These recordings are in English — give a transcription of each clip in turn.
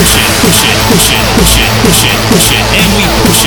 push it, push it, push it, push it, push it, push it, and we push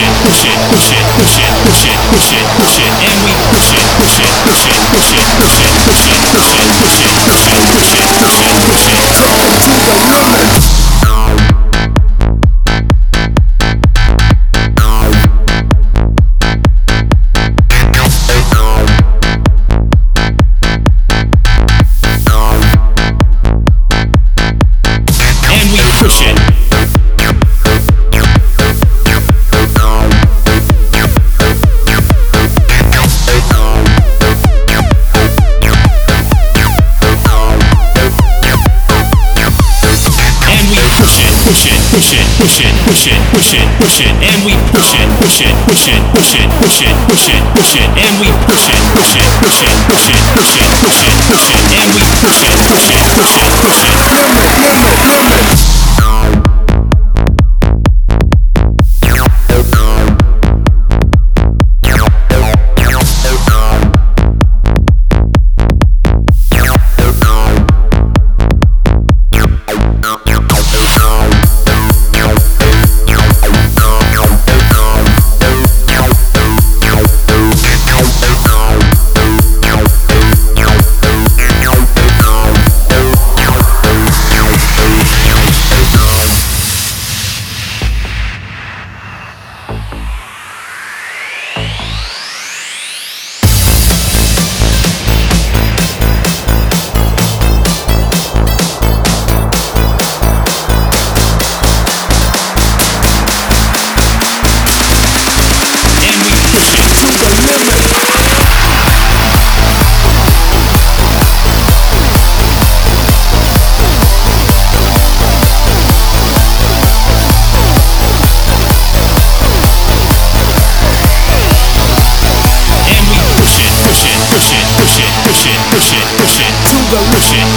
push it, push it, push it, push it, push it, and we push it, push it, push it, push it, push it, push it, push it, and we push it, push it, push it, push it, push it, push it, push it, and we push it, push it, push it, push it.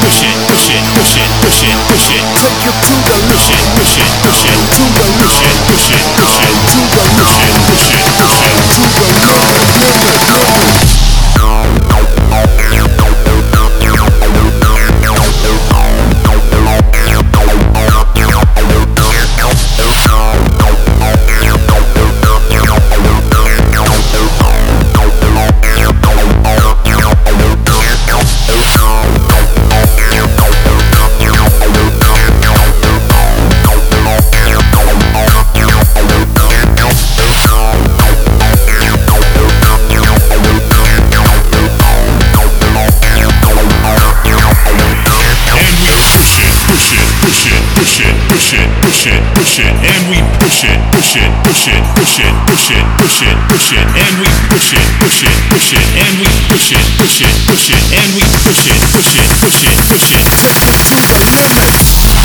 Push it, push it, push it, push it, push it, Take it to the push it, push it, push it, To the push it, push it, push it, To the push it, push it, push it. To the push it, push it, push it, and we push it, push it, push it, push it, push it, push it, push it, and we push it, push it, push it, and we push it, push it, push it, and we push it, push it, push it, push it.